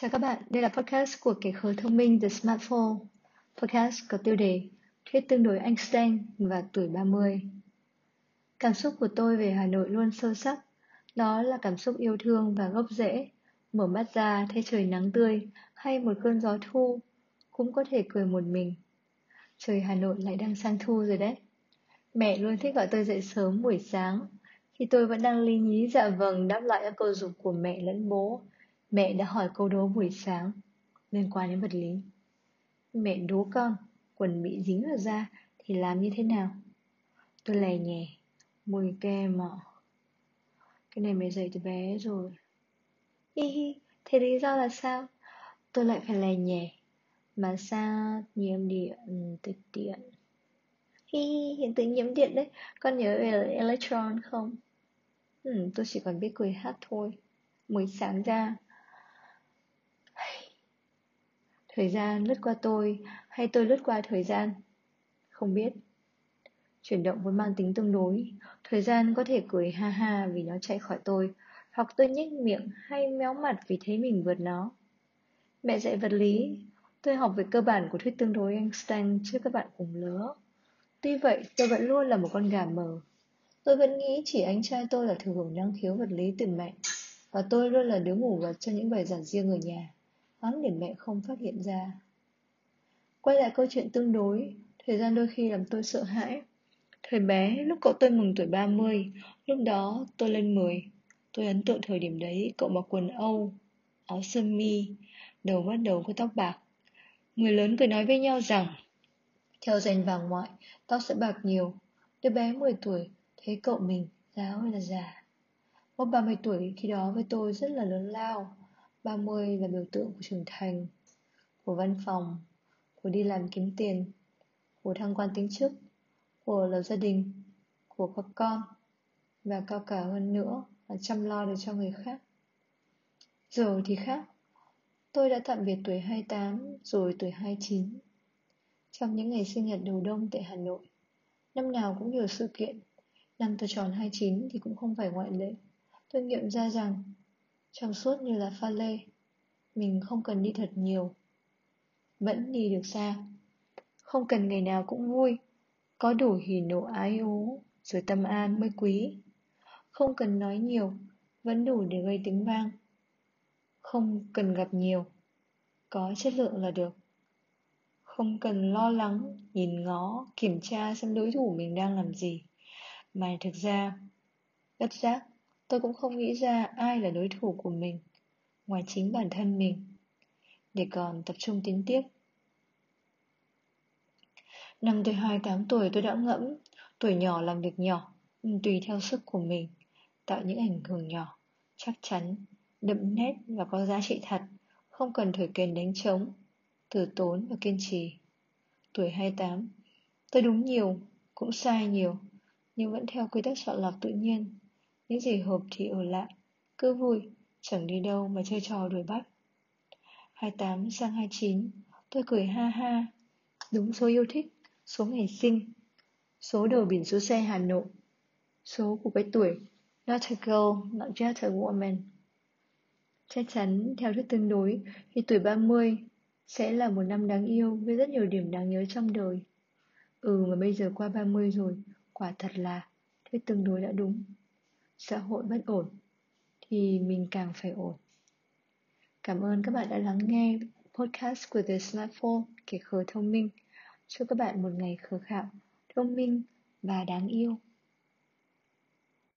Chào các bạn, đây là podcast của kẻ khờ thông minh The Smartphone. Podcast có tiêu đề Thuyết tương đối Einstein và tuổi 30. Cảm xúc của tôi về Hà Nội luôn sâu sắc. Đó là cảm xúc yêu thương và gốc rễ. Mở mắt ra thấy trời nắng tươi hay một cơn gió thu, cũng có thể cười một mình. Trời Hà Nội lại đang sang thu rồi đấy. Mẹ luôn thích gọi tôi dậy sớm buổi sáng. Khi tôi vẫn đang lý nhí dạ vâng đáp lại các câu dục của mẹ lẫn bố Mẹ đã hỏi câu đố buổi sáng liên quan đến vật lý. Mẹ đố con, quần bị dính vào da thì làm như thế nào? Tôi lè nhè mùi kem mà. Cái này mẹ dạy từ bé rồi. Hi hi, thế lý do là sao? Tôi lại phải lè nhè Mà sao nhiễm điện, ừ, tích điện? Hi hi, hiện tượng nhiễm điện đấy. Con nhớ về electron không? Ừ, tôi chỉ còn biết cười hát thôi. Mới sáng ra, Thời gian lướt qua tôi hay tôi lướt qua thời gian? Không biết. Chuyển động vốn mang tính tương đối. Thời gian có thể cười ha ha vì nó chạy khỏi tôi, hoặc tôi nhếch miệng hay méo mặt vì thấy mình vượt nó. Mẹ dạy vật lý, tôi học về cơ bản của thuyết tương đối Einstein trước các bạn cùng lứa. Tuy vậy, tôi vẫn luôn là một con gà mờ. Tôi vẫn nghĩ chỉ anh trai tôi là thừa hưởng năng khiếu vật lý từ mẹ, và tôi luôn là đứa ngủ vật cho những bài giảng riêng ở nhà thoáng để mẹ không phát hiện ra. Quay lại câu chuyện tương đối, thời gian đôi khi làm tôi sợ hãi. Thời bé, lúc cậu tôi mừng tuổi 30, lúc đó tôi lên 10. Tôi ấn tượng thời điểm đấy cậu mặc quần Âu, áo sơ mi, đầu bắt đầu có tóc bạc. Người lớn cười nói với nhau rằng theo danh vàng ngoại, tóc sẽ bạc nhiều. Đứa bé 10 tuổi thấy cậu mình giáo hay là già. Mốc 30 tuổi khi đó với tôi rất là lớn lao 30 là biểu tượng của trưởng thành, của văn phòng, của đi làm kiếm tiền, của thăng quan tính chức, của lập gia đình, của các con và cao cả hơn nữa là chăm lo được cho người khác. Giờ thì khác. Tôi đã tạm biệt tuổi 28 rồi tuổi 29. Trong những ngày sinh nhật đầu đông tại Hà Nội, năm nào cũng nhiều sự kiện. Năm tôi tròn 29 thì cũng không phải ngoại lệ. Tôi nghiệm ra rằng trong suốt như là pha lê, Mình không cần đi thật nhiều. Vẫn đi được xa. Không cần ngày nào cũng vui. Có đủ hỉ nộ ái ố Rồi tâm an mới quý. Không cần nói nhiều, Vẫn đủ để gây tiếng vang. Không cần gặp nhiều, Có chất lượng là được. Không cần lo lắng, Nhìn ngó, Kiểm tra xem đối thủ mình đang làm gì. Mà thực ra, Bất giác tôi cũng không nghĩ ra ai là đối thủ của mình ngoài chính bản thân mình. Để còn tập trung tiến tiếp. Năm tôi 28 tuổi, tôi đã ngẫm tuổi nhỏ làm việc nhỏ tùy theo sức của mình, tạo những ảnh hưởng nhỏ, chắc chắn, đậm nét và có giá trị thật, không cần thổi kèn đánh trống, từ tốn và kiên trì. Tuổi 28 tôi đúng nhiều, cũng sai nhiều, nhưng vẫn theo quy tắc chọn lọc tự nhiên những gì hợp thì ở lại Cứ vui Chẳng đi đâu mà chơi trò đuổi bắt. 28 sang 29 Tôi cười ha ha. Đúng số yêu thích Số ngày sinh Số đầu biển số xe Hà Nội Số của cái tuổi Not a girl, not just a woman. Chắc chắn theo thuyết tương đối Thì tuổi 30 Sẽ là một năm đáng yêu Với rất nhiều điểm đáng nhớ trong đời. Ừ mà bây giờ qua 30 rồi Quả thật là Thuyết tương đối đã đúng xã hội bất ổn thì mình càng phải ổn. Cảm ơn các bạn đã lắng nghe podcast của The Smartphone kể khờ thông minh. Chúc các bạn một ngày khờ khạo, thông minh và đáng yêu.